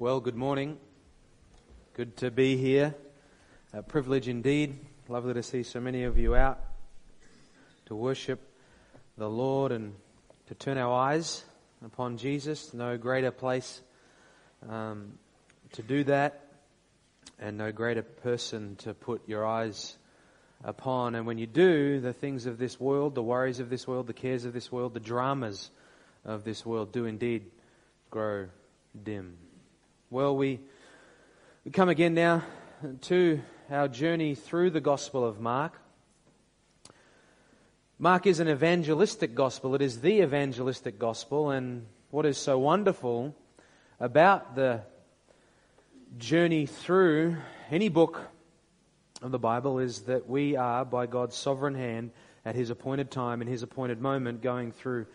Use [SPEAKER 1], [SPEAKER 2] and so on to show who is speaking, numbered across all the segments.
[SPEAKER 1] Well, good morning. Good to be here. A privilege indeed. Lovely to see so many of you out to worship the Lord and to turn our eyes upon Jesus. No greater place um, to do that and no greater person to put your eyes upon. And when you do, the things of this world, the worries of this world, the cares of this world, the dramas of this world do indeed grow dim. Well, we, we come again now to our journey through the Gospel of Mark. Mark is an evangelistic gospel. It is the evangelistic gospel. And what is so wonderful about the journey through any book of the Bible is that we are, by God's sovereign hand, at His appointed time and His appointed moment, going through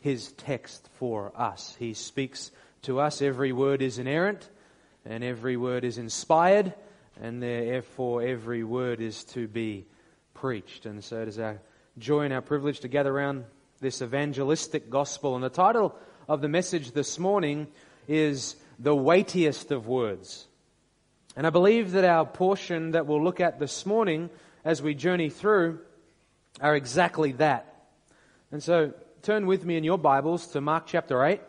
[SPEAKER 1] His text for us. He speaks to us. Every word is inerrant and every word is inspired, and therefore every word is to be preached. And so it is our joy and our privilege to gather around this evangelistic gospel. And the title of the message this morning is The Weightiest of Words. And I believe that our portion that we'll look at this morning as we journey through are exactly that. And so turn with me in your Bibles to Mark chapter 8.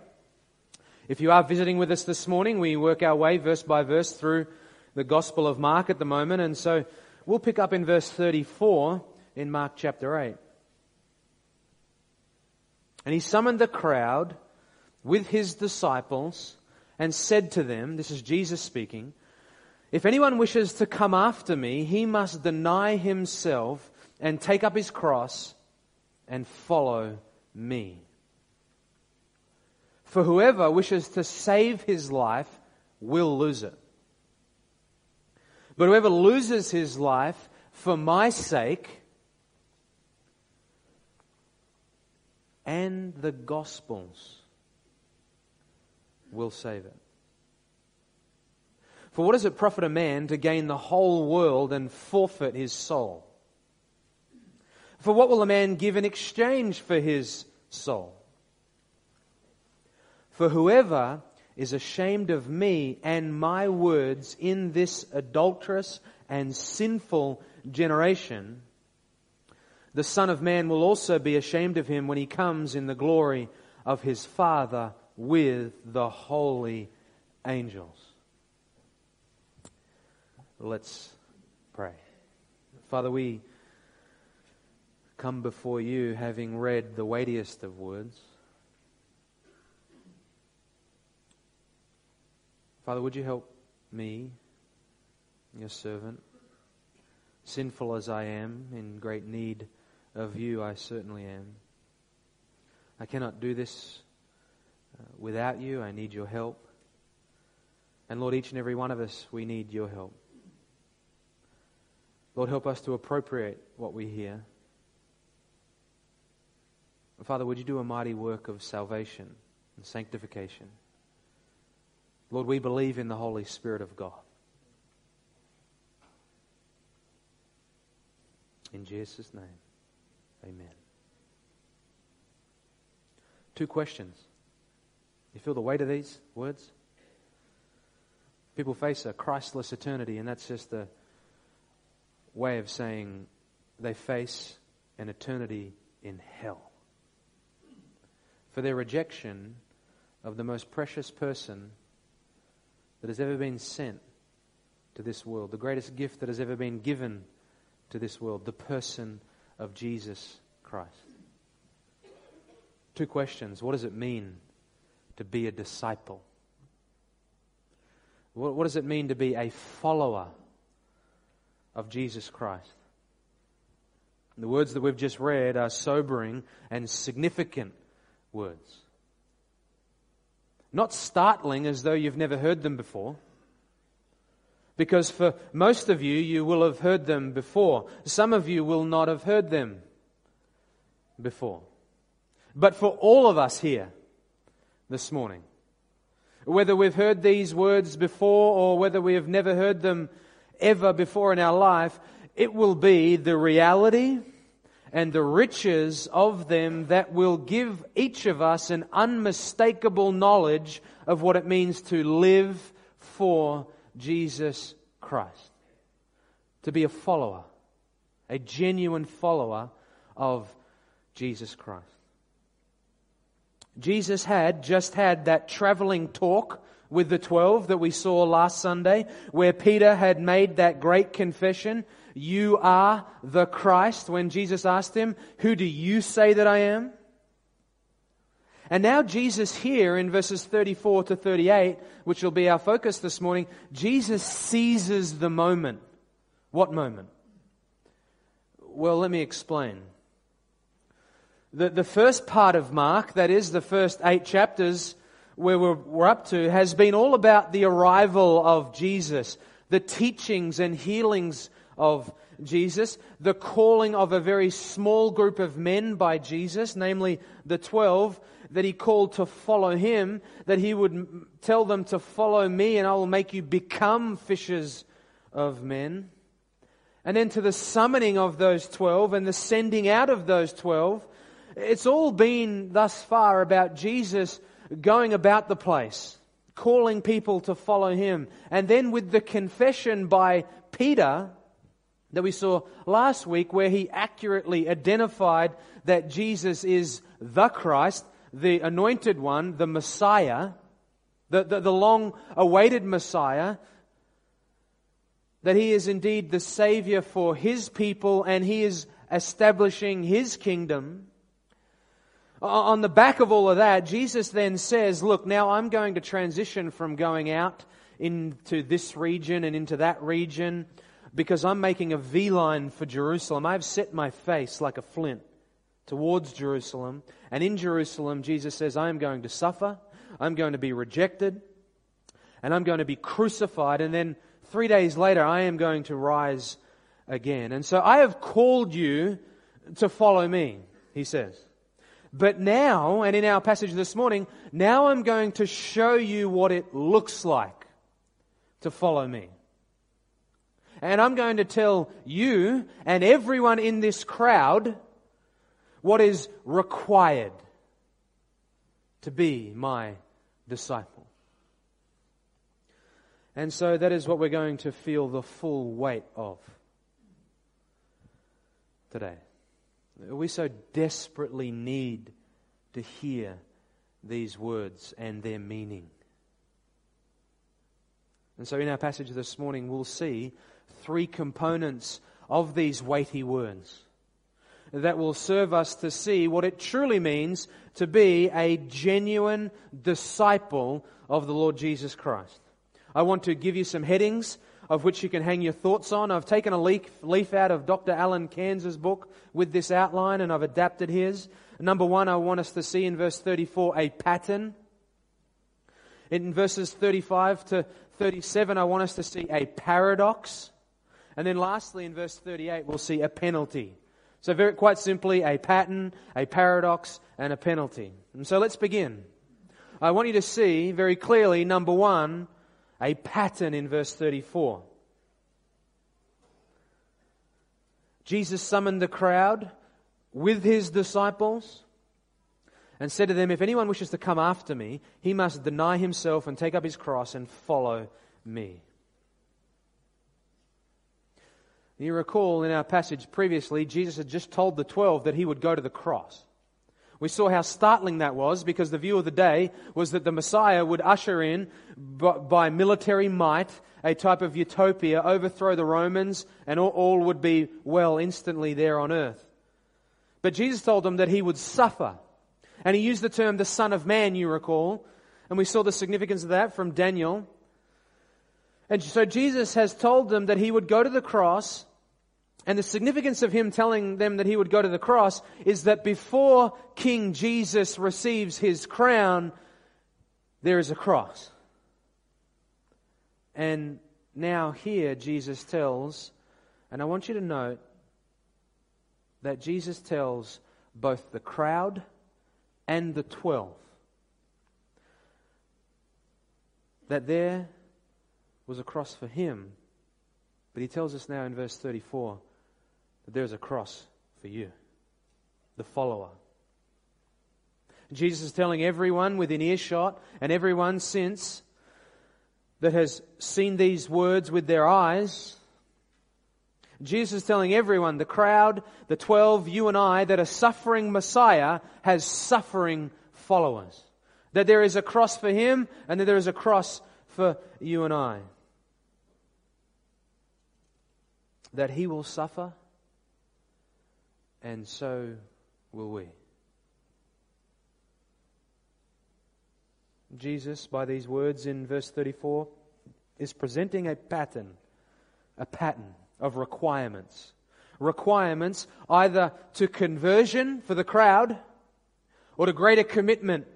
[SPEAKER 1] If you are visiting with us this morning, we work our way verse by verse through the Gospel of Mark at the moment, and so we'll pick up in verse 34 in Mark chapter 8. And he summoned the crowd with his disciples and said to them, This is Jesus speaking, If anyone wishes to come after me, he must deny himself and take up his cross and follow me. For whoever wishes to save his life will lose it. But whoever loses his life for my sake and the Gospels will save it. For what does it profit a man to gain the whole world and forfeit his soul? For what will a man give in exchange for his soul? For whoever is ashamed of me and my words in this adulterous and sinful generation, the Son of Man will also be ashamed of him when he comes in the glory of his Father with the holy angels. Let's pray. Father, we come before you having read the weightiest of words. Father, would you help me, your servant? Sinful as I am, in great need of you, I certainly am. I cannot do this uh, without you. I need your help. And Lord, each and every one of us, we need your help. Lord, help us to appropriate what we hear. Father, would you do a mighty work of salvation and sanctification? Lord, we believe in the Holy Spirit of God. In Jesus' name, amen. Two questions. You feel the weight of these words? People face a Christless eternity, and that's just a way of saying they face an eternity in hell. For their rejection of the most precious person that has ever been sent to this world, the greatest gift that has ever been given to this world, the person of Jesus Christ. Two questions. What does it mean to be a disciple? What, what does it mean to be a follower of Jesus Christ? The words that we've just read are sobering and significant words. Not startling as though you've never heard them before. Because for most of you, you will have heard them before. Some of you will not have heard them before. But for all of us here this morning, whether we've heard these words before or whether we have never heard them ever before in our life, it will be the reality and the riches of them that will give each of us an unmistakable knowledge of what it means to live for Jesus Christ. To be a follower, a genuine follower of Jesus Christ. Jesus had just had that traveling talk with the twelve that we saw last Sunday, where Peter had made that great confession, You are the Christ, when Jesus asked him, Who do you say that I am? And now, Jesus here in verses 34 to 38, which will be our focus this morning, Jesus seizes the moment. What moment? Well, let me explain. The, the first part of Mark, that is the first eight chapters where we're, we're up to, has been all about the arrival of Jesus, the teachings and healings of Jesus, the calling of a very small group of men by Jesus, namely the twelve, that he called to follow him, that he would tell them to follow me and I will make you become fishers of men. And then to the summoning of those twelve and the sending out of those twelve. It's all been thus far about Jesus going about the place, calling people to follow him. And then with the confession by Peter that we saw last week, where he accurately identified that Jesus is the Christ, the anointed one, the Messiah, the, the, the long awaited Messiah, that he is indeed the Savior for his people and he is establishing his kingdom. On the back of all of that, Jesus then says, Look, now I'm going to transition from going out into this region and into that region because I'm making a V line for Jerusalem. I've set my face like a flint towards Jerusalem. And in Jerusalem, Jesus says, I am going to suffer, I'm going to be rejected, and I'm going to be crucified. And then three days later, I am going to rise again. And so I have called you to follow me, he says. But now, and in our passage this morning, now I'm going to show you what it looks like to follow me. And I'm going to tell you and everyone in this crowd what is required to be my disciple. And so that is what we're going to feel the full weight of today. We so desperately need to hear these words and their meaning. And so, in our passage this morning, we'll see three components of these weighty words that will serve us to see what it truly means to be a genuine disciple of the Lord Jesus Christ. I want to give you some headings of which you can hang your thoughts on. I've taken a leaf, leaf out of Dr. Alan Cairns' book with this outline and I've adapted his. Number one, I want us to see in verse 34 a pattern. In verses 35 to 37, I want us to see a paradox. And then lastly, in verse 38, we'll see a penalty. So, very, quite simply, a pattern, a paradox, and a penalty. And so let's begin. I want you to see very clearly, number one, a pattern in verse 34. Jesus summoned the crowd with his disciples and said to them, If anyone wishes to come after me, he must deny himself and take up his cross and follow me. You recall in our passage previously, Jesus had just told the twelve that he would go to the cross. We saw how startling that was because the view of the day was that the Messiah would usher in, by military might, a type of utopia, overthrow the Romans, and all would be well instantly there on earth. But Jesus told them that he would suffer. And he used the term the Son of Man, you recall. And we saw the significance of that from Daniel. And so Jesus has told them that he would go to the cross and the significance of him telling them that he would go to the cross is that before King Jesus receives his crown, there is a cross. And now here Jesus tells, and I want you to note that Jesus tells both the crowd and the twelve that there was a cross for him. But he tells us now in verse 34 that there's a cross for you, the follower. Jesus is telling everyone within earshot and everyone since that has seen these words with their eyes. Jesus is telling everyone, the crowd, the 12, you and I, that a suffering Messiah has suffering followers. That there is a cross for him and that there is a cross for you and I. That he will suffer and so will we. Jesus, by these words in verse 34, is presenting a pattern, a pattern of requirements. Requirements either to conversion for the crowd or to greater commitment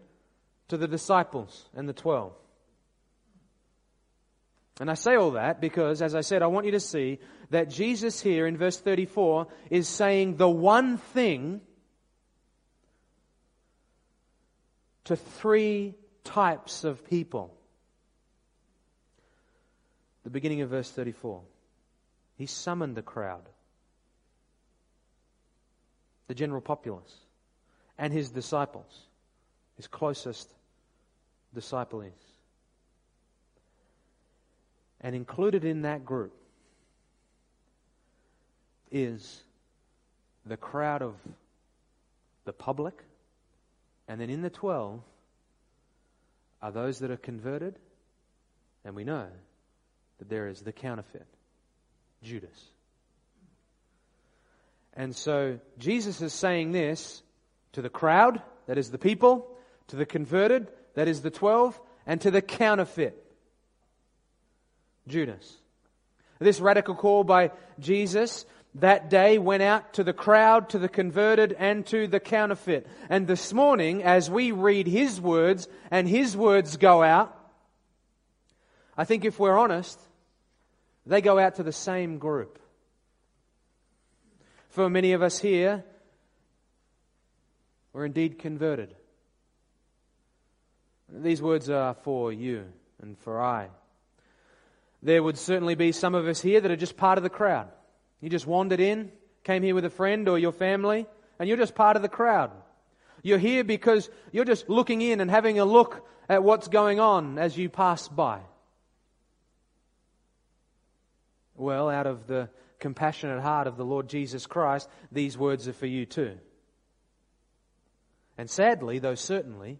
[SPEAKER 1] to the disciples and the twelve. And I say all that because, as I said, I want you to see that Jesus here in verse 34 is saying the one thing to three types of people. The beginning of verse 34. He summoned the crowd, the general populace, and his disciples, his closest disciples. And included in that group is the crowd of the public, and then in the 12 are those that are converted, and we know that there is the counterfeit, Judas. And so Jesus is saying this to the crowd, that is the people, to the converted, that is the 12, and to the counterfeit, Judas. This radical call by Jesus that day went out to the crowd, to the converted, and to the counterfeit. And this morning, as we read his words and his words go out, I think if we're honest, they go out to the same group. For many of us here, we're indeed converted. These words are for you and for I. There would certainly be some of us here that are just part of the crowd. You just wandered in, came here with a friend or your family, and you're just part of the crowd. You're here because you're just looking in and having a look at what's going on as you pass by. Well, out of the compassionate heart of the Lord Jesus Christ, these words are for you too. And sadly, though certainly,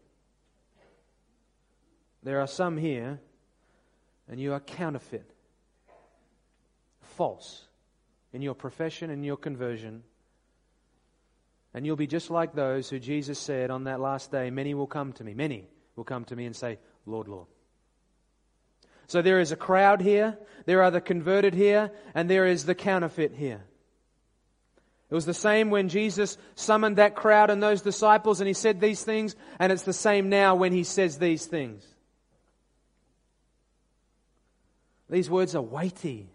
[SPEAKER 1] there are some here, and you are counterfeit, false in your profession and your conversion. And you'll be just like those who Jesus said on that last day, many will come to me, many will come to me and say, Lord, Lord. So there is a crowd here, there are the converted here, and there is the counterfeit here. It was the same when Jesus summoned that crowd and those disciples and he said these things, and it's the same now when he says these things. These words are weighty.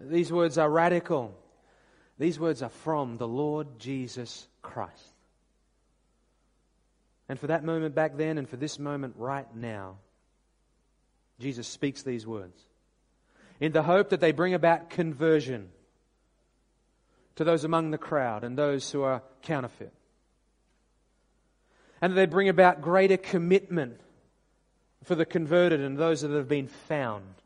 [SPEAKER 1] These words are radical. These words are from the Lord Jesus Christ. And for that moment back then and for this moment right now, Jesus speaks these words in the hope that they bring about conversion to those among the crowd and those who are counterfeit. And that they bring about greater commitment for the converted and those that have been found.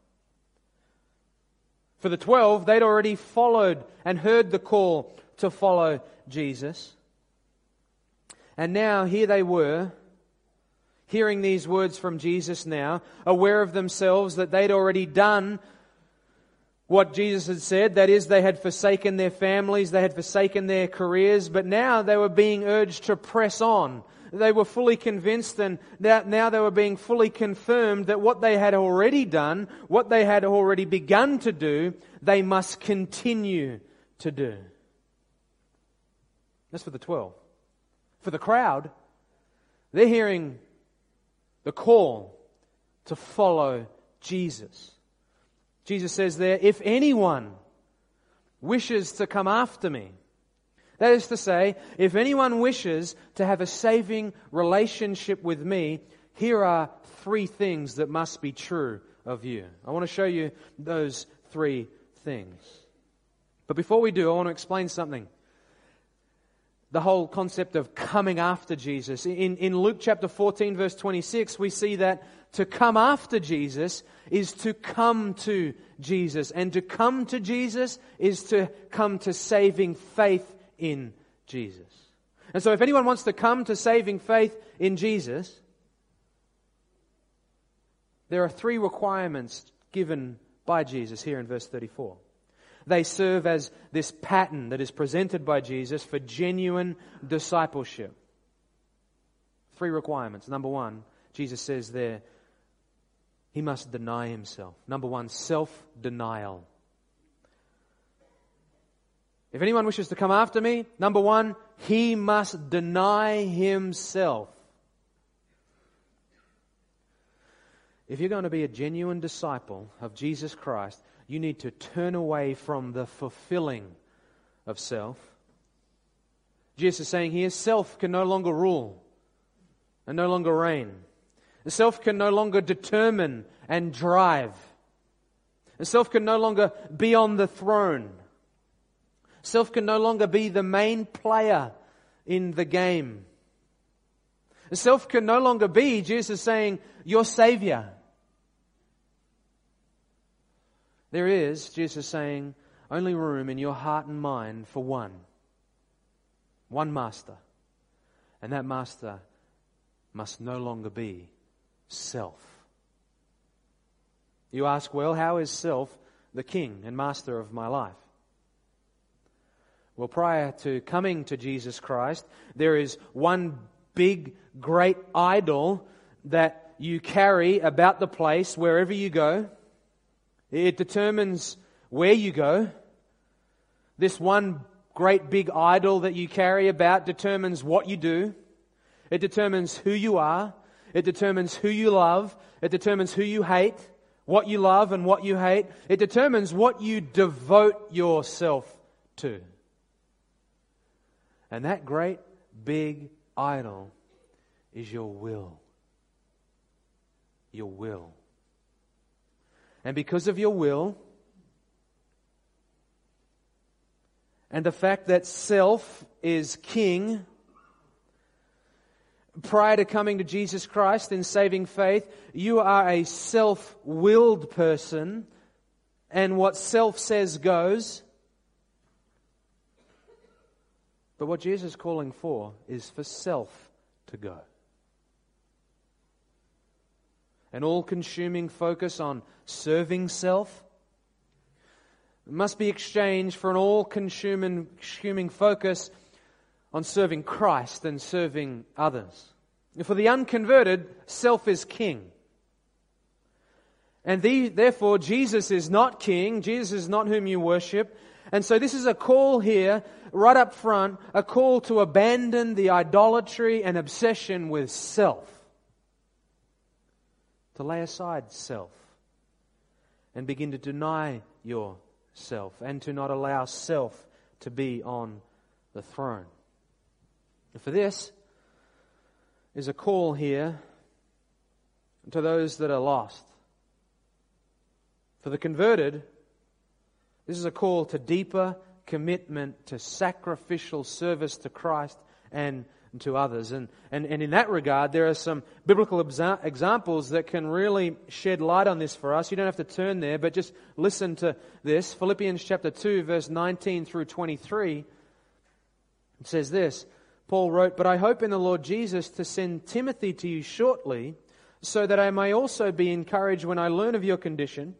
[SPEAKER 1] For the twelve, they'd already followed and heard the call to follow Jesus. And now here they were, hearing these words from Jesus now, aware of themselves that they'd already done what Jesus had said. That is, they had forsaken their families, they had forsaken their careers, but now they were being urged to press on they were fully convinced and now they were being fully confirmed that what they had already done, what they had already begun to do, they must continue to do. That's for the 12. For the crowd, they're hearing the call to follow Jesus. Jesus says there, if anyone wishes to come after me, that is to say, if anyone wishes to have a saving relationship with me, here are three things that must be true of you. I want to show you those three things. But before we do, I want to explain something. The whole concept of coming after Jesus. In, in Luke chapter 14, verse 26, we see that To come after Jesus is to come to Jesus. And to come to Jesus is to come to saving faith in Jesus. And so if anyone wants to come to saving faith in Jesus, there are three requirements given by Jesus here in verse 34. They serve as this pattern that is presented by Jesus for genuine discipleship. Three requirements. Number one, Jesus says there, he must deny himself. Number one, self denial. If anyone wishes to come after me, number one, he must deny himself. If you're going to be a genuine disciple of Jesus Christ, you need to turn away from the fulfilling of self. Jesus is saying here, self can no longer rule and no longer reign. Self can no longer determine and drive. Self can no longer be on the throne. Self can no longer be the main player in the game. Self can no longer be, Jesus saying, your Savior. There is, Jesus saying, only room in your heart and mind for one. One master. And that master must no longer be self. You ask, well, how is self the king and master of my life? Well, prior to coming to Jesus Christ, there is one big, great idol that you carry about the place wherever you go. It determines where you go. This one great big idol that you carry about determines what you do. It determines who you are. It determines who you love. It determines who you hate, what you love and what you hate. It determines what you devote yourself to. And that great big idol is your will. Your will. And because of your will, and the fact that self is king prior to coming to Jesus Christ in saving faith, you are a self willed person, and what self says goes. But what Jesus is calling for is for self to go. An all consuming focus on serving self must be exchanged for an all consuming focus on serving Christ and serving others. For the unconverted, self is king. And the, therefore, Jesus is not king. Jesus is not whom you worship. And so this is a call here, right up front, a call to abandon the idolatry and obsession with self. To lay aside self and begin to deny yourself and to not allow self to be on the throne. And for this is a call here to those that are lost. For the converted, this is a call to deeper commitment to sacrificial service to Christ and to others. And, and, and in that regard, there are some biblical exa- examples that can really shed light on this for us. You don't have to turn there, but just listen to this. Philippians chapter 2, verse 19 through 23. It says this Paul wrote, But I hope in the Lord Jesus to send Timothy to you shortly, so that I may also be encouraged when I learn of your condition.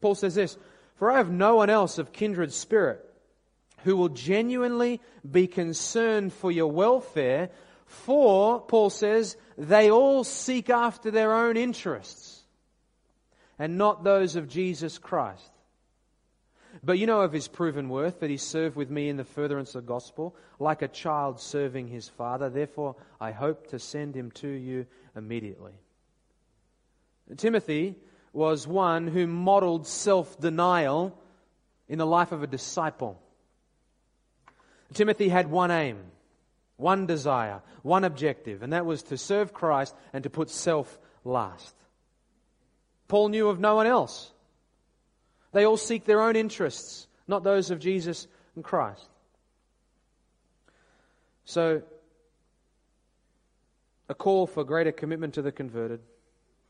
[SPEAKER 1] Paul says this For I have no one else of kindred spirit who will genuinely be concerned for your welfare, for, Paul says, they all seek after their own interests and not those of Jesus Christ. But you know of his proven worth, that he served with me in the furtherance of the gospel, like a child serving his father. Therefore, I hope to send him to you immediately. Timothy was one who modeled self denial in the life of a disciple. Timothy had one aim, one desire, one objective, and that was to serve Christ and to put self last. Paul knew of no one else. They all seek their own interests, not those of Jesus and Christ. So, a call for greater commitment to the converted,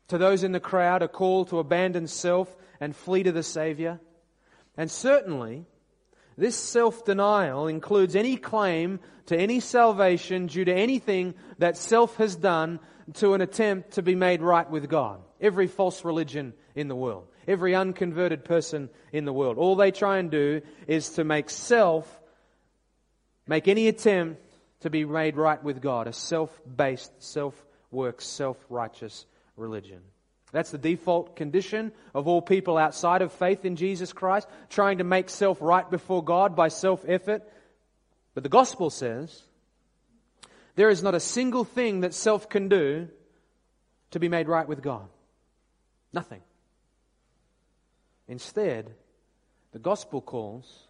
[SPEAKER 1] to those in the crowd, a call to abandon self and flee to the Savior. And certainly, this self denial includes any claim to any salvation due to anything that self has done to an attempt to be made right with God. Every false religion in the world, every unconverted person in the world. All they try and do is to make self, make any attempt to be made right with God, a self based, self work, self righteous religion. That's the default condition of all people outside of faith in Jesus Christ, trying to make self right before God by self effort. But the gospel says there is not a single thing that self can do to be made right with God. Nothing. Instead, the gospel calls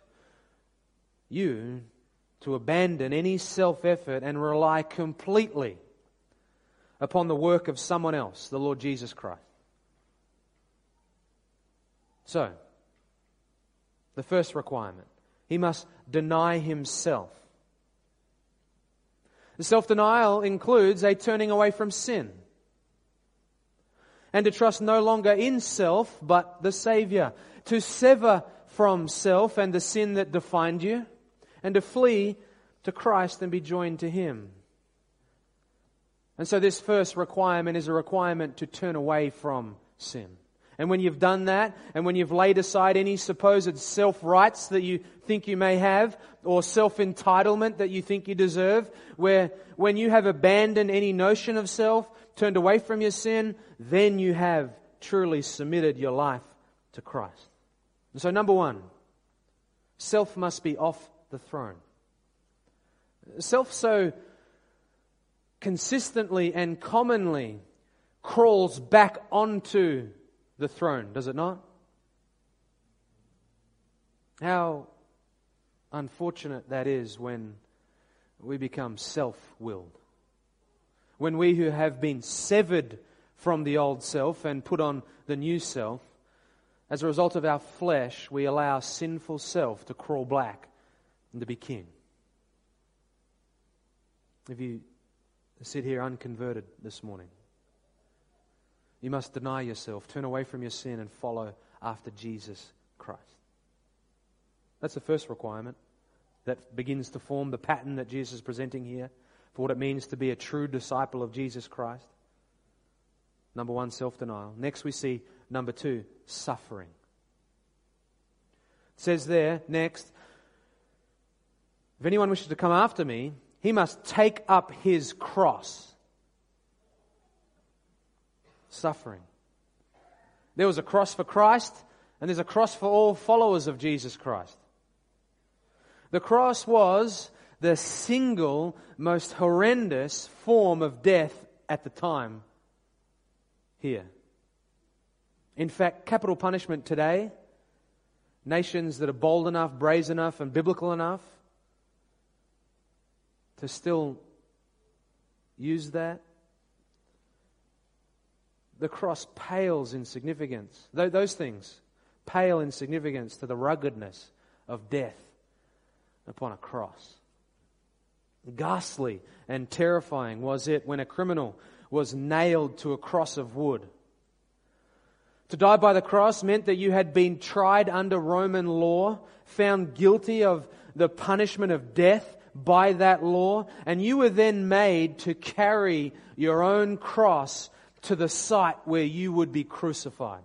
[SPEAKER 1] you to abandon any self effort and rely completely upon the work of someone else, the Lord Jesus Christ. So, the first requirement he must deny himself. The self denial includes a turning away from sin and to trust no longer in self but the Savior, to sever from self and the sin that defined you, and to flee to Christ and be joined to Him. And so, this first requirement is a requirement to turn away from sin. And when you've done that, and when you've laid aside any supposed self rights that you think you may have, or self entitlement that you think you deserve, where when you have abandoned any notion of self, turned away from your sin, then you have truly submitted your life to Christ. And so, number one, self must be off the throne. Self so consistently and commonly crawls back onto the throne, does it not? How unfortunate that is when we become self willed. When we who have been severed from the old self and put on the new self, as a result of our flesh, we allow sinful self to crawl back and to be king. If you sit here unconverted this morning, you must deny yourself, turn away from your sin, and follow after Jesus Christ. That's the first requirement that begins to form the pattern that Jesus is presenting here for what it means to be a true disciple of Jesus Christ. Number one, self denial. Next, we see number two, suffering. It says there, next, if anyone wishes to come after me, he must take up his cross suffering. There was a cross for Christ, and there's a cross for all followers of Jesus Christ. The cross was the single most horrendous form of death at the time here. In fact, capital punishment today, nations that are bold enough, brazen enough, and biblical enough to still use that the cross pales in significance. Those things pale in significance to the ruggedness of death upon a cross. Ghastly and terrifying was it when a criminal was nailed to a cross of wood. To die by the cross meant that you had been tried under Roman law, found guilty of the punishment of death by that law, and you were then made to carry your own cross to the site where you would be crucified.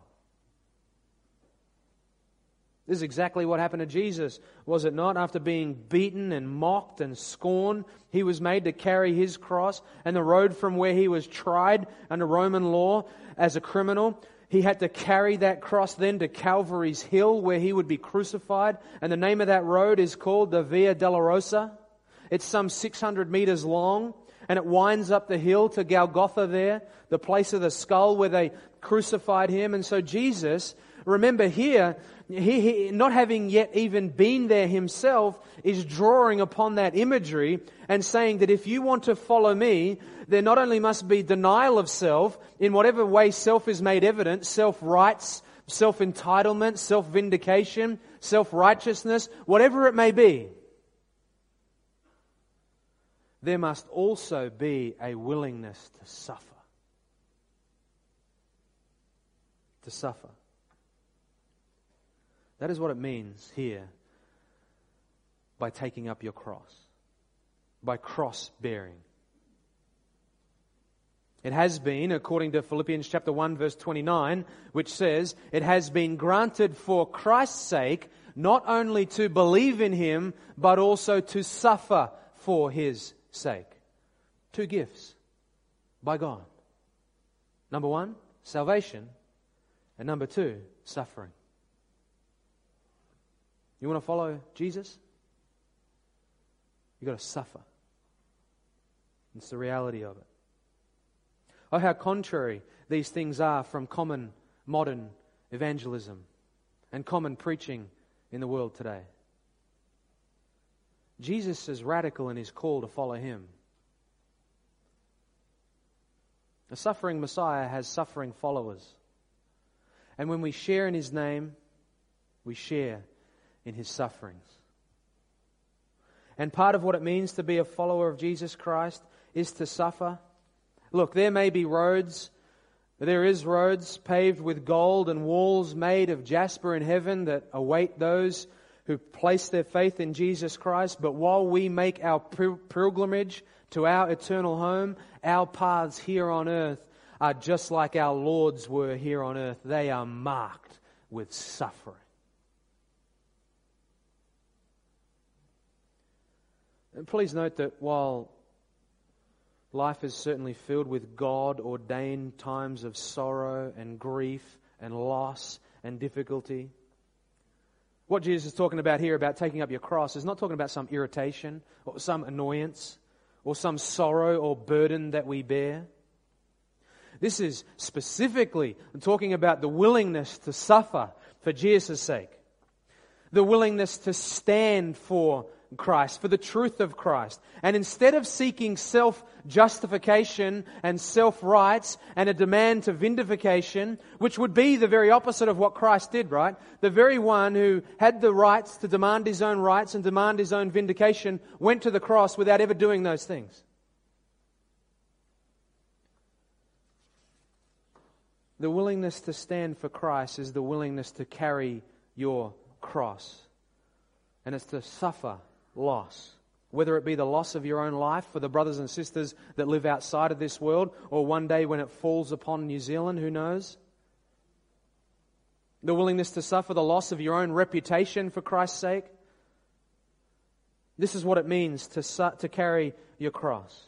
[SPEAKER 1] This is exactly what happened to Jesus, was it not? After being beaten and mocked and scorned, he was made to carry his cross and the road from where he was tried under Roman law as a criminal. He had to carry that cross then to Calvary's Hill where he would be crucified. And the name of that road is called the Via Dolorosa. It's some 600 meters long and it winds up the hill to Golgotha there, the place of the skull where they crucified him. And so Jesus, remember here, he, he, not having yet even been there himself, is drawing upon that imagery and saying that if you want to follow me, there not only must be denial of self, in whatever way self is made evident, self rights, self entitlement, self vindication, self righteousness, whatever it may be there must also be a willingness to suffer. to suffer. That is what it means here by taking up your cross, by cross bearing. It has been, according to Philippians chapter 1 verse 29, which says, it has been granted for Christ's sake not only to believe in him, but also to suffer for his sake. Two gifts by God. Number one, salvation. And number two, suffering. You want to follow Jesus? You've got to suffer. It's the reality of it. Oh, how contrary these things are from common modern evangelism and common preaching in the world today. Jesus is radical in his call to follow him. A suffering Messiah has suffering followers. And when we share in his name, we share in his sufferings. And part of what it means to be a follower of Jesus Christ is to suffer Look, there may be roads, there is roads paved with gold and walls made of jasper in heaven that await those who place their faith in Jesus Christ. But while we make our pilgrimage to our eternal home, our paths here on earth are just like our Lord's were here on earth. They are marked with suffering. And please note that while Life is certainly filled with God ordained times of sorrow and grief and loss and difficulty. What Jesus is talking about here about taking up your cross is not talking about some irritation or some annoyance or some sorrow or burden that we bear. This is specifically talking about the willingness to suffer for Jesus' sake, the willingness to stand for Christ, for the truth of Christ. And instead of seeking self justification and self rights and a demand to vindication, which would be the very opposite of what Christ did, right? The very one who had the rights to demand his own rights and demand his own vindication went to the cross without ever doing those things. The willingness to stand for Christ is the willingness to carry your cross. And it's to suffer loss. Whether it be the loss of your own life for the brothers and sisters that live outside of this world, or one day when it falls upon New Zealand, who knows? The willingness to suffer the loss of your own reputation for Christ's sake. This is what it means to, su- to carry your cross.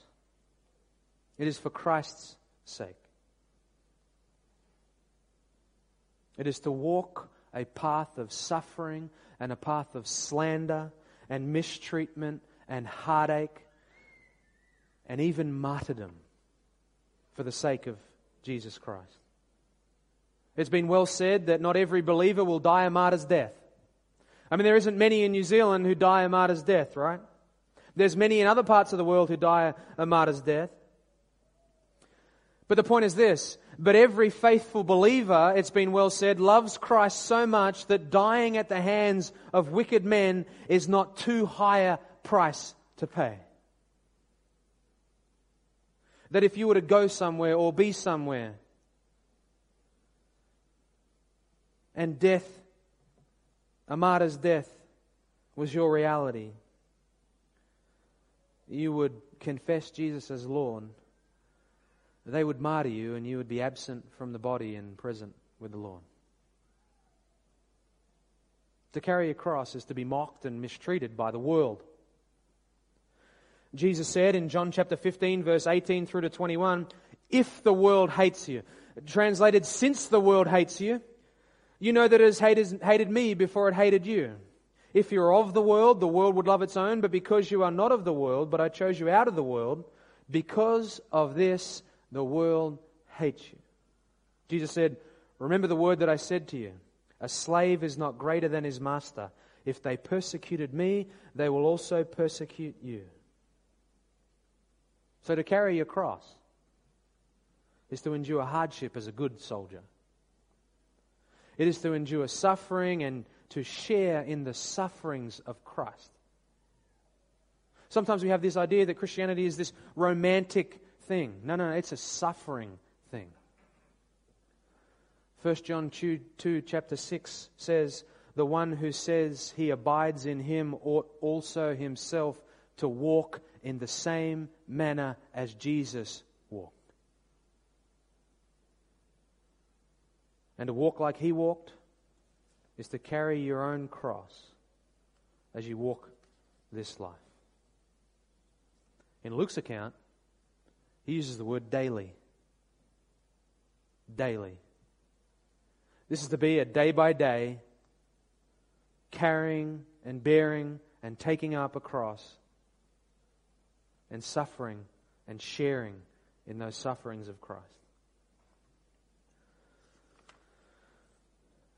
[SPEAKER 1] It is for Christ's sake. It is to walk a path of suffering and a path of slander and mistreatment and heartache and even martyrdom for the sake of Jesus Christ. It's been well said that not every believer will die a martyr's death. I mean, there isn't many in New Zealand who die a martyr's death, right? There's many in other parts of the world who die a martyr's death. But the point is this but every faithful believer, it's been well said, loves Christ so much that dying at the hands of wicked men is not too high a price to pay. That if you were to go somewhere or be somewhere and death, a martyr's death, was your reality, you would confess Jesus as Lord they would martyr you and you would be absent from the body and present with the Lord. To carry a cross is to be mocked and mistreated by the world. Jesus said in John chapter 15, verse 18 through to 21, if the world hates you, translated, since the world hates you, you know that it has hated, hated me before it hated you. If you're of the world, the world would love its own, but because you are not of the world, but I chose you out of the world, because of this, the world hates you. Jesus said, Remember the word that I said to you a slave is not greater than his master. If they persecuted me, they will also persecute you. So to carry your cross is to endure hardship as a good soldier. It is to endure suffering and to share in the sufferings of Christ. Sometimes we have this idea that Christianity is this romantic thing. No, no, no, it's a suffering thing. 1 John 2, 2, chapter 6 says, The one who says he abides in him ought also himself to walk in the same manner as Jesus walked. And to walk like he walked is to carry your own cross as you walk this life. In Luke's account, he uses the word daily. Daily. This is to be a day by day carrying and bearing and taking up a cross and suffering and sharing in those sufferings of Christ.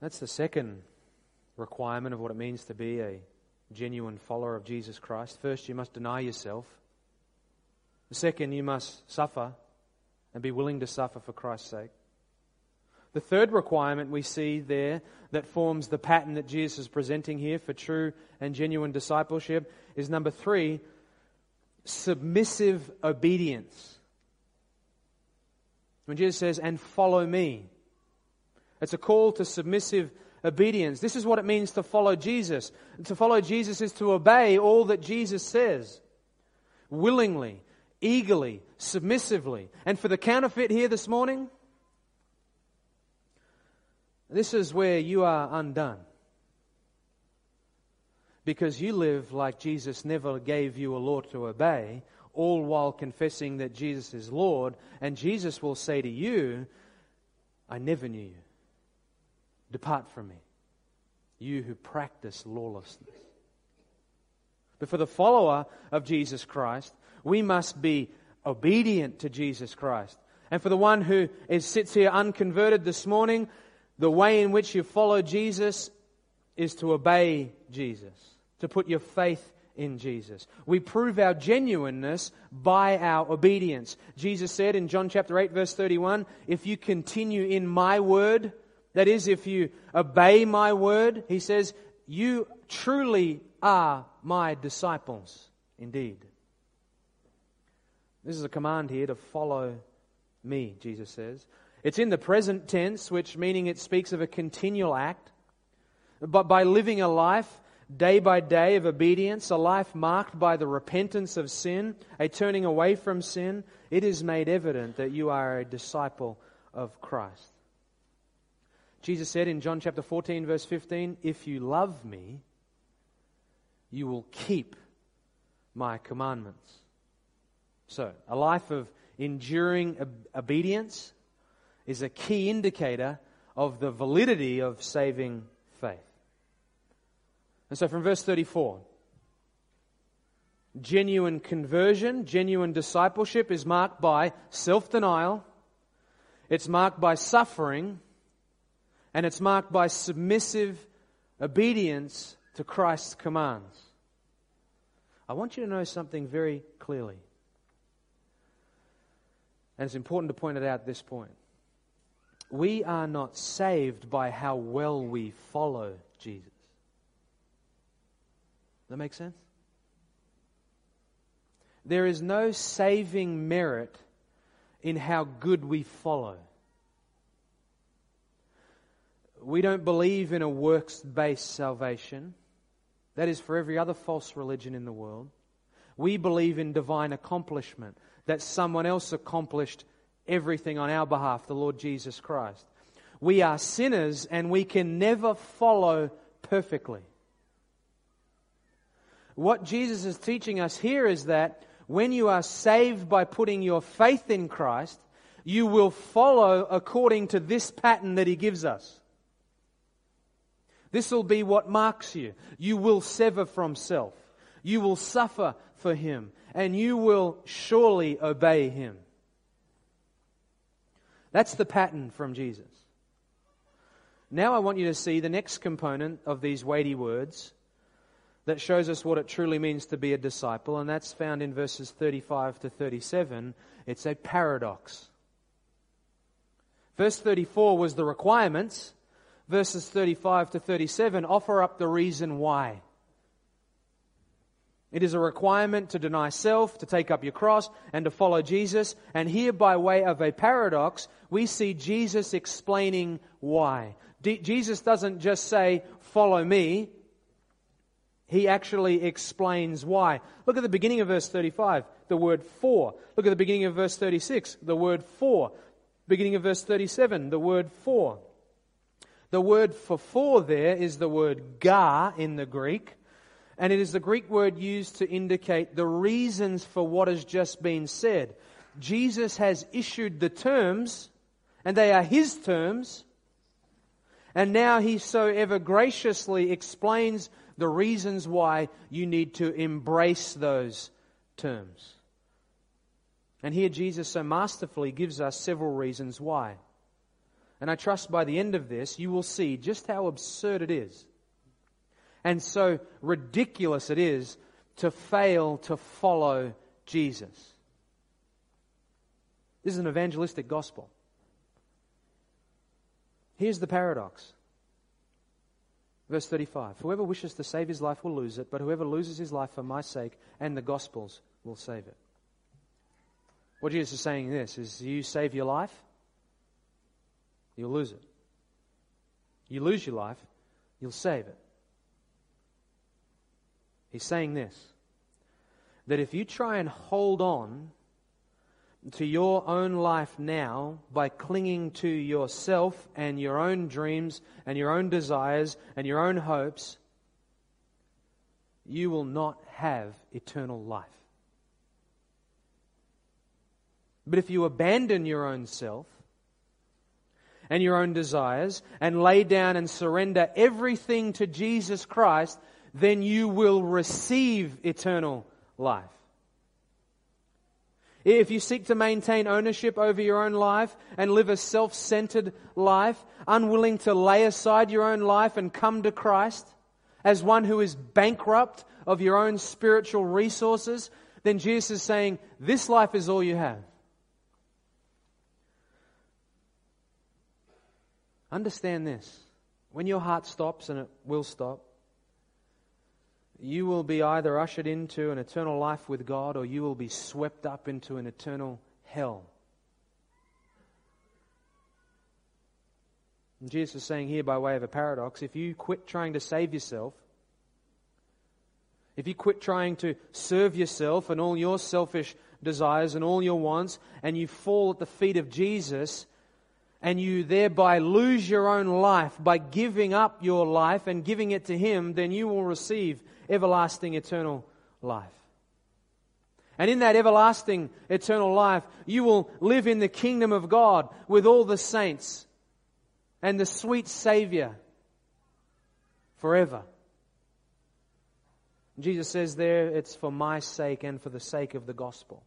[SPEAKER 1] That's the second requirement of what it means to be a genuine follower of Jesus Christ. First, you must deny yourself. The second, you must suffer and be willing to suffer for Christ's sake. The third requirement we see there that forms the pattern that Jesus is presenting here for true and genuine discipleship is number three submissive obedience. When Jesus says, and follow me, it's a call to submissive obedience. This is what it means to follow Jesus. To follow Jesus is to obey all that Jesus says willingly, eagerly, submissively. And for the counterfeit here this morning, this is where you are undone. Because you live like Jesus never gave you a law to obey, all while confessing that Jesus is Lord, and Jesus will say to you, I never knew you. Depart from me, you who practice lawlessness. But for the follower of Jesus Christ, we must be obedient to Jesus Christ. And for the one who is, sits here unconverted this morning, the way in which you follow Jesus is to obey Jesus, to put your faith in Jesus. We prove our genuineness by our obedience. Jesus said in John chapter 8 verse 31, if you continue in my word, that is, if you obey my word, he says, you truly are my disciples indeed. This is a command here to follow me, Jesus says. It's in the present tense, which meaning it speaks of a continual act. But by living a life day by day of obedience, a life marked by the repentance of sin, a turning away from sin, it is made evident that you are a disciple of Christ. Jesus said in John chapter 14, verse 15, If you love me, you will keep my commandments. So, a life of enduring obedience is a key indicator of the validity of saving faith. And so, from verse 34, genuine conversion, genuine discipleship is marked by self denial, it's marked by suffering and it's marked by submissive obedience to Christ's commands. I want you to know something very clearly. And it's important to point it out at this point. We are not saved by how well we follow Jesus. Does that make sense? There is no saving merit in how good we follow. We don't believe in a works based salvation. That is for every other false religion in the world. We believe in divine accomplishment, that someone else accomplished everything on our behalf, the Lord Jesus Christ. We are sinners and we can never follow perfectly. What Jesus is teaching us here is that when you are saved by putting your faith in Christ, you will follow according to this pattern that He gives us. This will be what marks you. You will sever from self. You will suffer for him. And you will surely obey him. That's the pattern from Jesus. Now I want you to see the next component of these weighty words that shows us what it truly means to be a disciple, and that's found in verses 35 to 37. It's a paradox. Verse 34 was the requirements, verses 35 to 37 offer up the reason why. It is a requirement to deny self, to take up your cross, and to follow Jesus. And here, by way of a paradox, we see Jesus explaining why. D- Jesus doesn't just say, Follow me. He actually explains why. Look at the beginning of verse 35, the word for. Look at the beginning of verse 36, the word for. Beginning of verse 37, the word for. The word for for there is the word gar in the Greek. And it is the Greek word used to indicate the reasons for what has just been said. Jesus has issued the terms, and they are his terms. And now he so ever graciously explains the reasons why you need to embrace those terms. And here Jesus so masterfully gives us several reasons why. And I trust by the end of this, you will see just how absurd it is and so ridiculous it is to fail to follow Jesus. This is an evangelistic gospel. Here's the paradox. Verse 35 Whoever wishes to save his life will lose it, but whoever loses his life for my sake and the gospel's will save it. What Jesus is saying this is you save your life, you'll lose it. You lose your life, you'll save it. He's saying this that if you try and hold on to your own life now by clinging to yourself and your own dreams and your own desires and your own hopes, you will not have eternal life. But if you abandon your own self and your own desires and lay down and surrender everything to Jesus Christ, then you will receive eternal life. If you seek to maintain ownership over your own life and live a self centered life, unwilling to lay aside your own life and come to Christ as one who is bankrupt of your own spiritual resources, then Jesus is saying, This life is all you have. Understand this. When your heart stops, and it will stop, you will be either ushered into an eternal life with God or you will be swept up into an eternal hell. And Jesus is saying here, by way of a paradox, if you quit trying to save yourself, if you quit trying to serve yourself and all your selfish desires and all your wants, and you fall at the feet of Jesus, and you thereby lose your own life by giving up your life and giving it to Him, then you will receive everlasting eternal life. And in that everlasting eternal life, you will live in the kingdom of God with all the saints and the sweet Savior forever. Jesus says there, it's for my sake and for the sake of the gospel.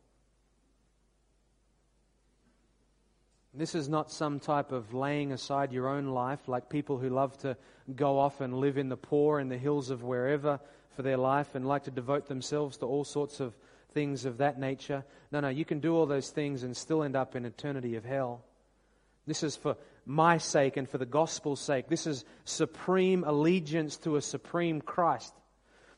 [SPEAKER 1] This is not some type of laying aside your own life like people who love to go off and live in the poor in the hills of wherever for their life and like to devote themselves to all sorts of things of that nature. No, no, you can do all those things and still end up in eternity of hell. This is for my sake and for the gospel's sake. This is supreme allegiance to a supreme Christ.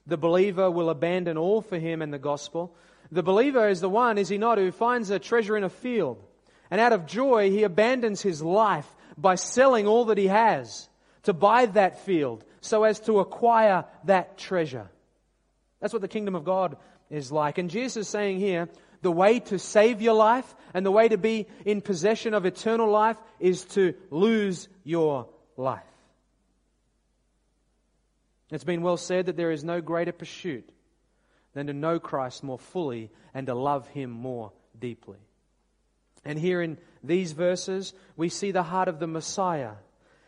[SPEAKER 1] The believer will abandon all for him and the gospel. The believer is the one, is he not, who finds a treasure in a field. And out of joy, he abandons his life by selling all that he has to buy that field so as to acquire that treasure. That's what the kingdom of God is like. And Jesus is saying here, the way to save your life and the way to be in possession of eternal life is to lose your life. It's been well said that there is no greater pursuit than to know Christ more fully and to love Him more deeply. And here in these verses, we see the heart of the Messiah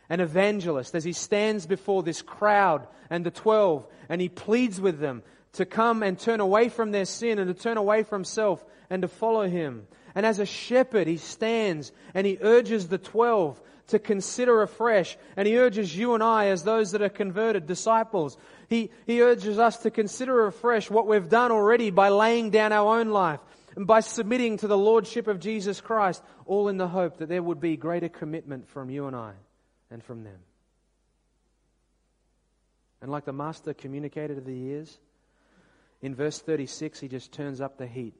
[SPEAKER 1] an evangelist as he stands before this crowd and the twelve and he pleads with them to come and turn away from their sin and to turn away from self and to follow him. And as a shepherd, he stands and he urges the twelve to consider afresh. And he urges you and I, as those that are converted disciples, he, he urges us to consider afresh what we've done already by laying down our own life and by submitting to the Lordship of Jesus Christ, all in the hope that there would be greater commitment from you and I and from them. And like the Master communicated to the ears, in verse 36, he just turns up the heat.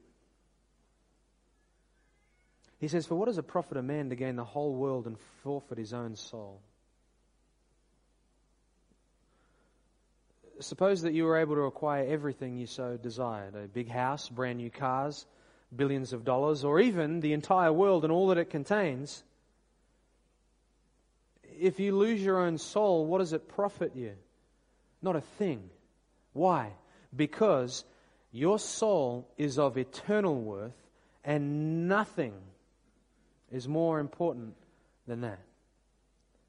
[SPEAKER 1] He says, For what does it profit a man to gain the whole world and forfeit his own soul? Suppose that you were able to acquire everything you so desired a big house, brand new cars, billions of dollars, or even the entire world and all that it contains. If you lose your own soul, what does it profit you? Not a thing. Why? Because your soul is of eternal worth and nothing is more important than that.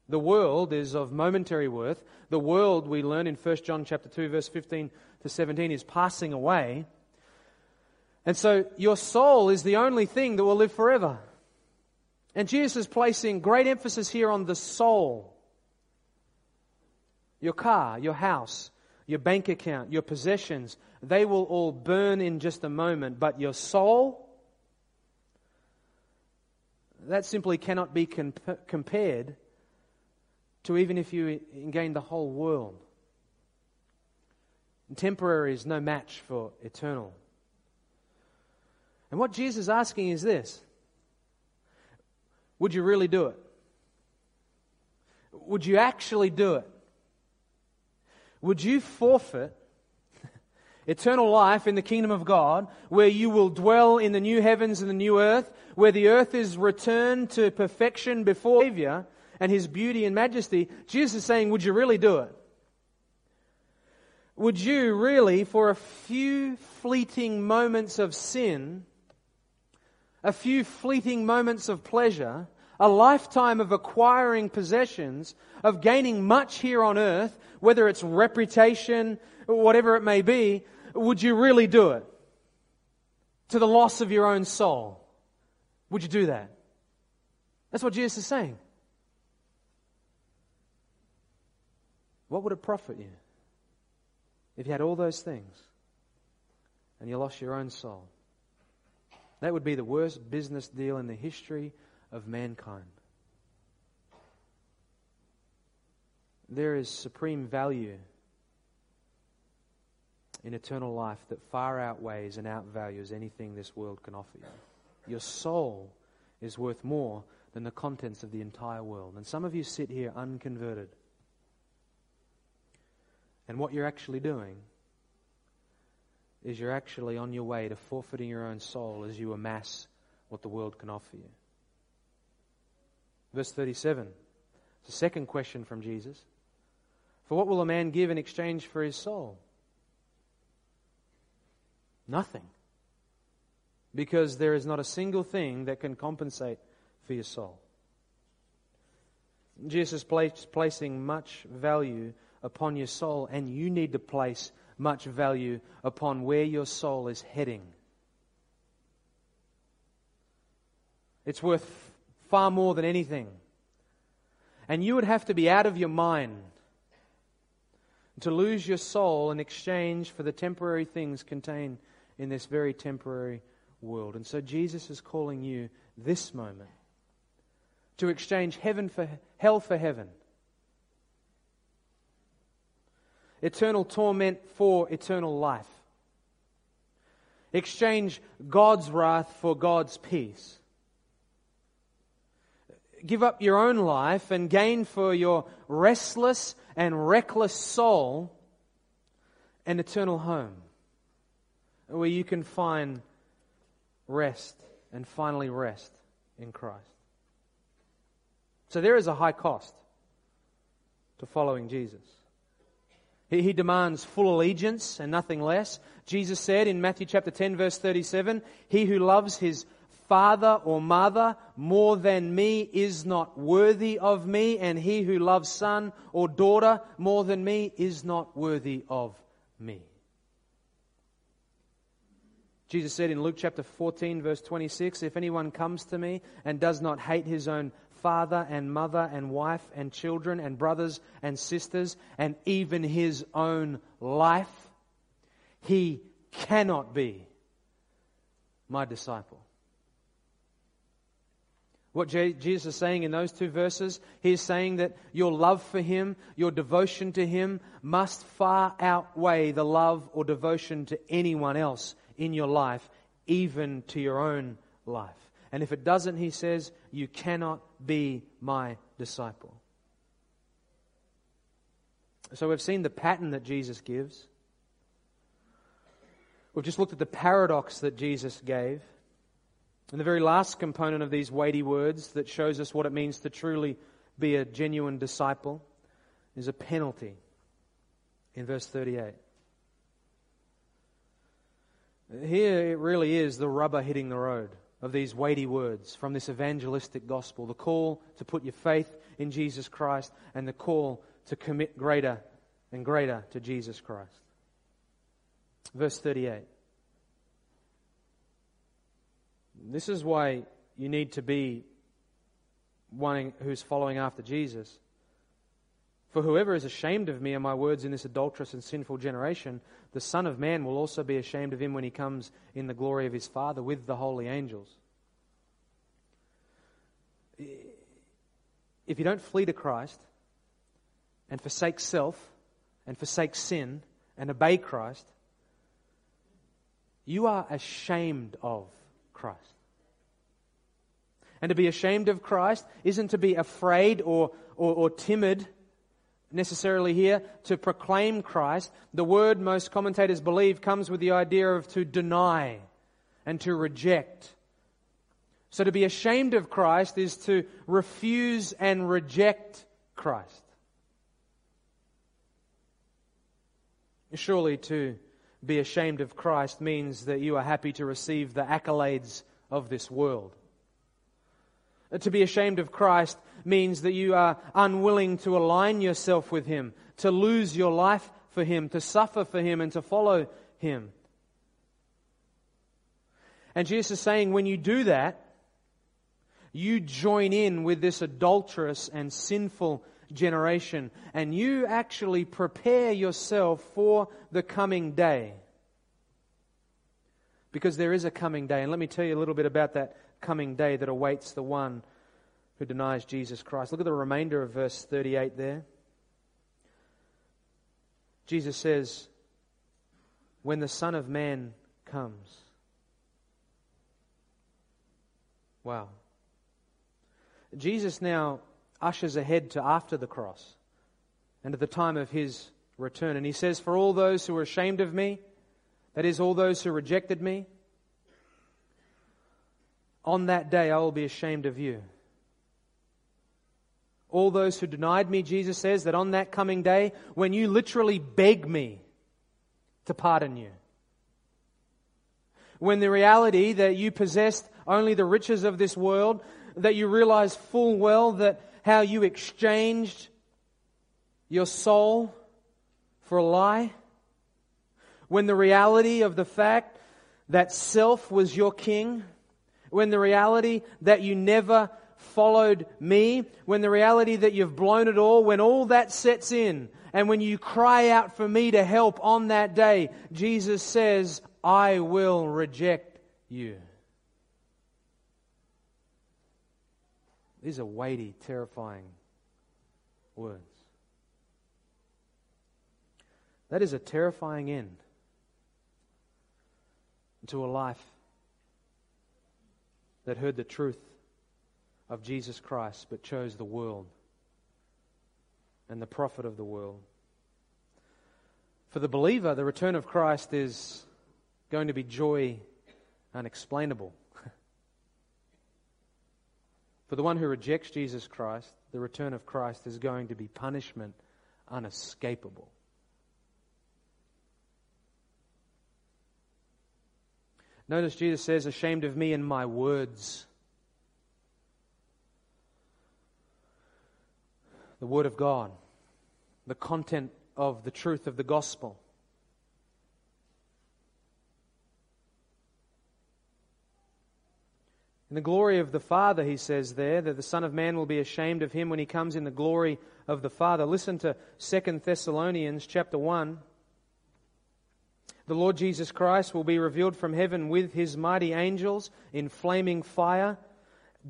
[SPEAKER 1] The world is of momentary worth. The world, we learn in 1 John chapter 2, verse 15 to 17, is passing away. And so your soul is the only thing that will live forever. And Jesus is placing great emphasis here on the soul. Your car, your house, your bank account, your possessions, they will all burn in just a moment, but your soul, that simply cannot be comp- compared to even if you gain the whole world. Temporary is no match for eternal. And what Jesus is asking is this Would you really do it? Would you actually do it? Would you forfeit eternal life in the kingdom of God, where you will dwell in the new heavens and the new earth, where the earth is returned to perfection before Savior and his beauty and majesty, Jesus is saying, Would you really do it? Would you really, for a few fleeting moments of sin, a few fleeting moments of pleasure, a lifetime of acquiring possessions, of gaining much here on earth, whether it's reputation, whatever it may be, would you really do it? To the loss of your own soul. Would you do that? That's what Jesus is saying. What would it profit you if you had all those things and you lost your own soul? That would be the worst business deal in the history of mankind. There is supreme value in eternal life that far outweighs and outvalues anything this world can offer you. Your soul is worth more than the contents of the entire world. And some of you sit here unconverted. And what you're actually doing is you're actually on your way to forfeiting your own soul as you amass what the world can offer you. Verse 37. It's a second question from Jesus. For what will a man give in exchange for his soul? Nothing. Because there is not a single thing that can compensate for your soul. Jesus is placing much value upon your soul, and you need to place much value upon where your soul is heading. It's worth far more than anything. And you would have to be out of your mind to lose your soul in exchange for the temporary things contained in this very temporary world. And so Jesus is calling you this moment to exchange heaven for hell for heaven. Eternal torment for eternal life. Exchange God's wrath for God's peace. Give up your own life and gain for your restless and reckless soul an eternal home where you can find rest and finally rest in Christ. So there is a high cost to following Jesus. He, he demands full allegiance and nothing less. Jesus said in Matthew chapter 10 verse 37, He who loves his father or mother more than me is not worthy of me, and he who loves son or daughter more than me is not worthy of me. Jesus said in Luke chapter 14, verse 26, If anyone comes to me and does not hate his own father and mother and wife and children and brothers and sisters and even his own life, he cannot be my disciple. What Jesus is saying in those two verses, he is saying that your love for him, your devotion to him, must far outweigh the love or devotion to anyone else in your life, even to your own life. And if it doesn't, he says, you cannot be my disciple. So we've seen the pattern that Jesus gives. We've just looked at the paradox that Jesus gave. And the very last component of these weighty words that shows us what it means to truly be a genuine disciple is a penalty in verse 38. Here it really is the rubber hitting the road of these weighty words from this evangelistic gospel the call to put your faith in Jesus Christ and the call to commit greater and greater to Jesus Christ. Verse 38. This is why you need to be one who's following after Jesus. For whoever is ashamed of me and my words in this adulterous and sinful generation, the Son of Man will also be ashamed of him when he comes in the glory of his Father with the holy angels. If you don't flee to Christ and forsake self and forsake sin and obey Christ, you are ashamed of Christ. And to be ashamed of Christ isn't to be afraid or, or, or timid necessarily here to proclaim Christ. The word most commentators believe comes with the idea of to deny and to reject. So to be ashamed of Christ is to refuse and reject Christ. Surely to be ashamed of Christ means that you are happy to receive the accolades of this world. To be ashamed of Christ means that you are unwilling to align yourself with Him, to lose your life for Him, to suffer for Him, and to follow Him. And Jesus is saying, when you do that, you join in with this adulterous and sinful generation, and you actually prepare yourself for the coming day. Because there is a coming day. And let me tell you a little bit about that coming day that awaits the one who denies Jesus Christ. Look at the remainder of verse 38 there. Jesus says, When the Son of Man comes. Wow. Jesus now ushers ahead to after the cross and at the time of his return. And he says, For all those who are ashamed of me, that is, all those who rejected me, on that day I will be ashamed of you. All those who denied me, Jesus says, that on that coming day, when you literally beg me to pardon you, when the reality that you possessed only the riches of this world, that you realize full well that how you exchanged your soul for a lie, when the reality of the fact that self was your king, when the reality that you never followed me, when the reality that you've blown it all, when all that sets in, and when you cry out for me to help on that day, Jesus says, I will reject you. These are weighty, terrifying words. That is a terrifying end to a life that heard the truth of Jesus Christ but chose the world and the profit of the world. For the believer, the return of Christ is going to be joy unexplainable. For the one who rejects Jesus Christ, the return of Christ is going to be punishment unescapable. Notice Jesus says, Ashamed of me and my words. The Word of God, the content of the truth of the gospel. In the glory of the Father, he says there, that the Son of Man will be ashamed of him when he comes in the glory of the Father. Listen to 2 Thessalonians chapter 1. The Lord Jesus Christ will be revealed from heaven with his mighty angels in flaming fire,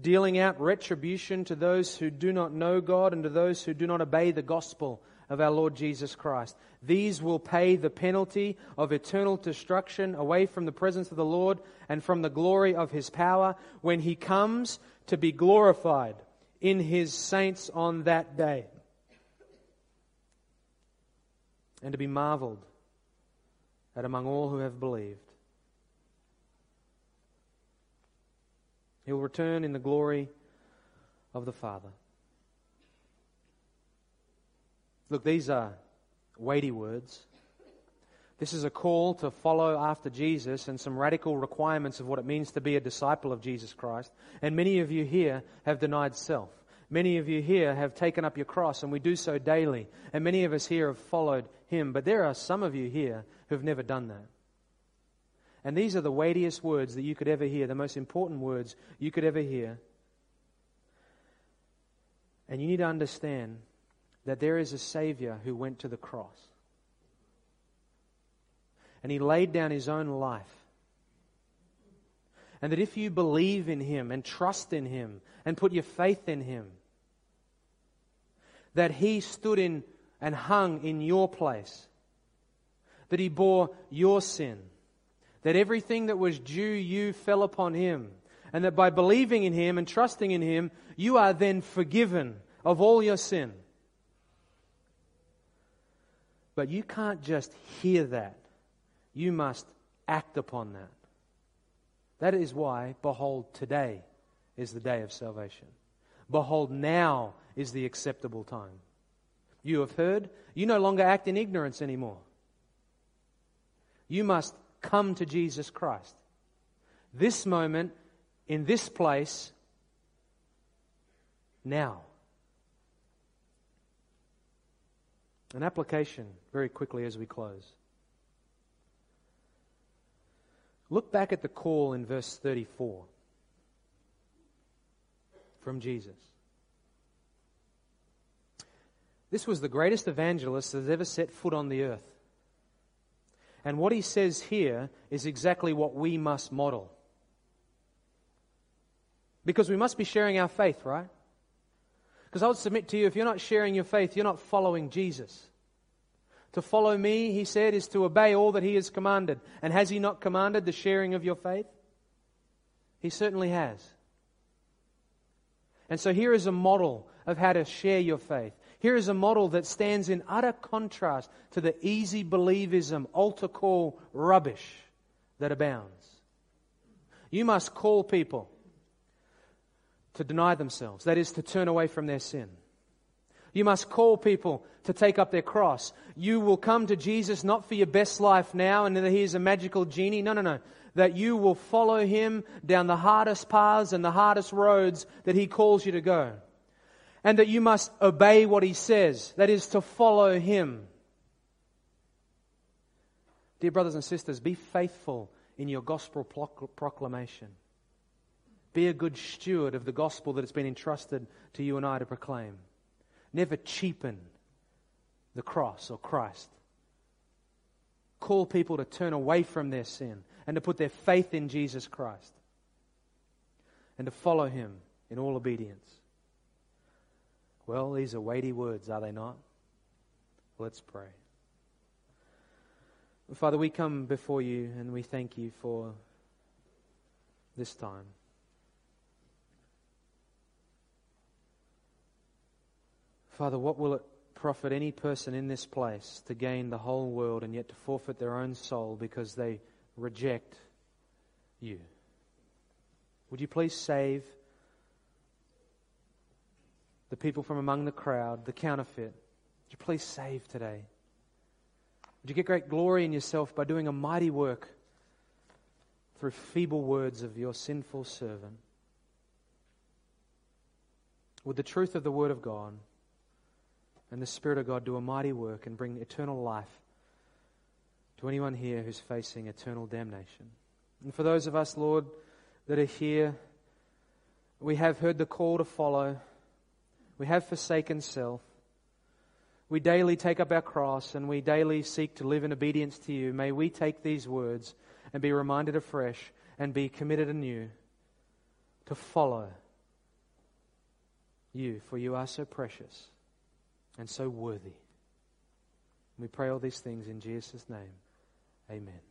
[SPEAKER 1] dealing out retribution to those who do not know God and to those who do not obey the gospel of our Lord Jesus Christ. These will pay the penalty of eternal destruction away from the presence of the Lord and from the glory of his power when he comes to be glorified in his saints on that day. And to be marveled at among all who have believed. He will return in the glory of the Father. Look, these are weighty words. This is a call to follow after Jesus and some radical requirements of what it means to be a disciple of Jesus Christ. And many of you here have denied self. Many of you here have taken up your cross, and we do so daily. And many of us here have followed Him. But there are some of you here who have never done that. And these are the weightiest words that you could ever hear, the most important words you could ever hear. And you need to understand that there is a Savior who went to the cross. And he laid down his own life. And that if you believe in him and trust in him and put your faith in him, that he stood in and hung in your place, that he bore your sin that everything that was due you fell upon him, and that by believing in him and trusting in him, you are then forgiven of all your sin. But you can't just hear that, you must act upon that. That is why, behold, today is the day of salvation. Behold, now is the acceptable time. You have heard, you no longer act in ignorance anymore. You must come to Jesus Christ. This moment, in this place, now. An application very quickly as we close. Look back at the call in verse 34 from Jesus. This was the greatest evangelist that has ever set foot on the earth. And what he says here is exactly what we must model. Because we must be sharing our faith, right? Because I would submit to you, if you're not sharing your faith, you're not following Jesus. To follow me, he said, is to obey all that he has commanded. And has he not commanded the sharing of your faith? He certainly has. And so here is a model of how to share your faith. Here is a model that stands in utter contrast to the easy believism, altar call rubbish that abounds. You must call people to deny themselves, that is, to turn away from their sin. You must call people to take up their cross. You will come to Jesus not for your best life now and that He is a magical genie. No, no, no. That you will follow Him down the hardest paths and the hardest roads that He calls you to go and that you must obey what he says, that is, to follow him. Dear brothers and sisters, be faithful in your gospel proclamation. Be a good steward of the gospel that has been entrusted to you and I to proclaim. Never cheapen the cross or Christ. Call people to turn away from their sin and to put their faith in Jesus Christ and to follow him in all obedience. Well, these are weighty words, are they not? Let's pray. Father, we come before you and we thank you for this time. Father, what will it profit any person in this place to gain the whole world and yet to forfeit their own soul because they reject you? Would you please save the people from among the crowd, the counterfeit. Would you please save today? Would you get great glory in yourself by doing a mighty work through feeble words of your sinful servant? Would the truth of the Word of God and the Spirit of God do a mighty work and bring eternal life to anyone here who's facing eternal damnation? And for those of us, Lord, that are here, we have heard the call to follow. We have forsaken self. We daily take up our cross and we daily seek to live in obedience to you. May we take these words and be reminded afresh and be committed anew to follow you, for you are so precious and so worthy. We pray all these things in Jesus' name. Amen.